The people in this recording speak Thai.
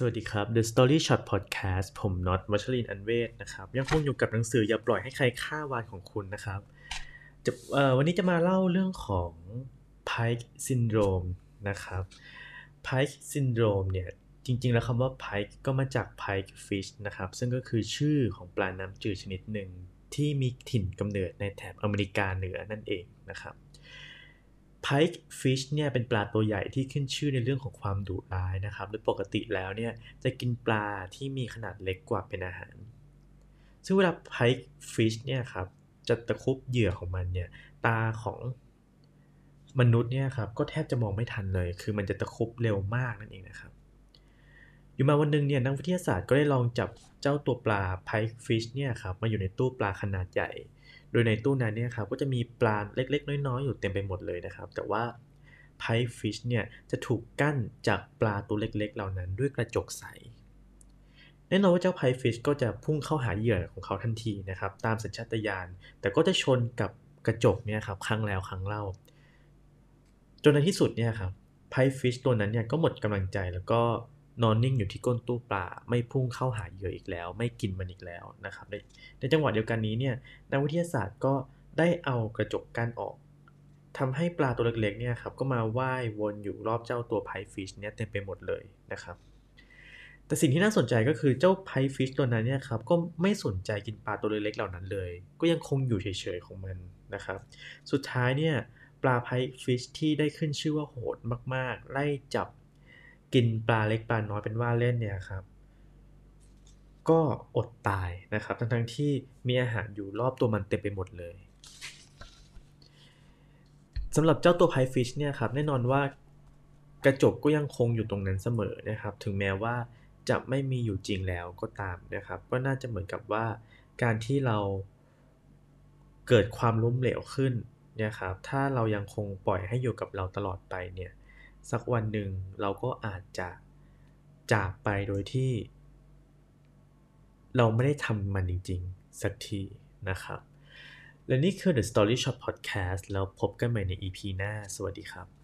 สวัสดีครับ The Story Shot Podcast ผมน็อตวัชรินอันเวศนะครับ ยังคงอยู่กับหนังสืออย่าปล่อยให้ใครฆ่าวานของคุณนะครับจะวันนี้จะมาเล่าเรื่องของ Pike Syndrome นะครับ Pike Syndrome เนี่ยจริง ๆ แล้วคำว่า Pike ก็มาจาก Pike Fish นะครับ ซึ่งก็คือชื่อของปลาน้ำจืดชนิดหนึ่งที่มีถิ่นกำเนิดในแถบอเมริกาเหนือนั่นเองนะครับ Pike Fish เนี่ยเป็นปลาตัวใหญ่ที่ขึ้นชื่อในเรื่องของความดุร้ายนะครับโดยปกติแล้วเนี่ยจะกินปลาที่มีขนาดเล็กกว่าเป็นอาหาร ซึ่งเวลา Pike Fish เนี่ยครับจะตะคุบเหยื่อของมันเนี่ยตาของมนุษย์เนี่ยครับก็แทบจะมองไม่ทันเลย คือมันจะตะคุบเร็วมากนั่นเองนะครับ อยู่มาวันหนึ่งเนี่ยนักวิทยาศาสตร์ก็ได้ลองจับเจ้าตัวปลา Pike Fish เนี่ยครับมาอยู่ในตู้ปลาขนาดใหญ่ โดยในตู้นั้นเนี่ยครับก็จะมีปลาเล็กๆ น้อยๆ อยู่เต็มไปหมดเลยนะครับ แต่ว่า Pipe Fish เนี่ยจะถูกกั้นจากปลาตัวเล็กๆ เหล่านั้นด้วยกระจกใส แน่นอนว่าเจ้า Pipe Fish ก็จะพุ่งเข้าหาเหยื่อของเขาทันทีนะครับ ตามสัญชาตญาณ แต่ก็จะชนกับกระจกเนี่ยครับครั้งแล้วครั้งเล่า จนในที่สุดเนี่ยครับ Pipe Fish ตัวนั้นเนี่ยก็หมดกำลังใจแล้วก็ นอนนิ่งอยู่ที่ก้นตู้ปลาไม่พุ่งเข้าหาเหยื่ออีกแล้ว ไม่กินมันอีกแล้วนะครับในในจังหวะเดียวกันนี้เนี่ยนักวิทยาศาสตร์ก็ได้เอากระจกกั้นออกทำให้ปลาตัวเล็กๆเนี่ยครับก็มาว่ายวนอยู่รอบเจ้าตัวไพฟิชเนี่ยเต็มไปหมดเลยนะครับแต่สิ่งที่น่าสนใจก็คือเจ้าไพฟิชตัวนั้นเนี่ยครับก็ไม่สนใจกินปลาตัวเล็กๆเหล่านั้นเลย ก็ยังคงอยู่เฉยๆของมันนะครับ สุดท้ายเนี่ยปลาไพฟิชที่ได้ขึ้นชื่อว่าโหดมากๆ ไล่จับ กินปลาเล็กปลาน้อยเป็นว่าเล่นเนี่ยครับ ก็อดตายนะครับ ทั้งๆที่มีอาหารอยู่รอบตัวมันเต็มไปหมดเลยสำหรับเจ้าตัวไพฟิชเนี่ยครับแน่นอนว่ากระจกก็ยังคงอยู่ตรงนั้นเสมอนะครับ ถึงแม้ว่าจะไม่มีอยู่จริงแล้วก็ตามนะครับ ก็น่าจะเหมือนกับว่าการที่เราเกิดความล้มเหลวขึ้นนี่ยครับ ถ้าเรายังคงปล่อยให้อยู่กับเราตลอดไปเนี่ย สักวันหนึ่งเราก็อาจจะจากไปโดยที่ เราไม่ได้ทำมันจริง ๆ สักทีนะครับ และนี่คือ The Story Shop Podcast แล้วพบกันใหม่ใน EP หน้า สวัสดีครับ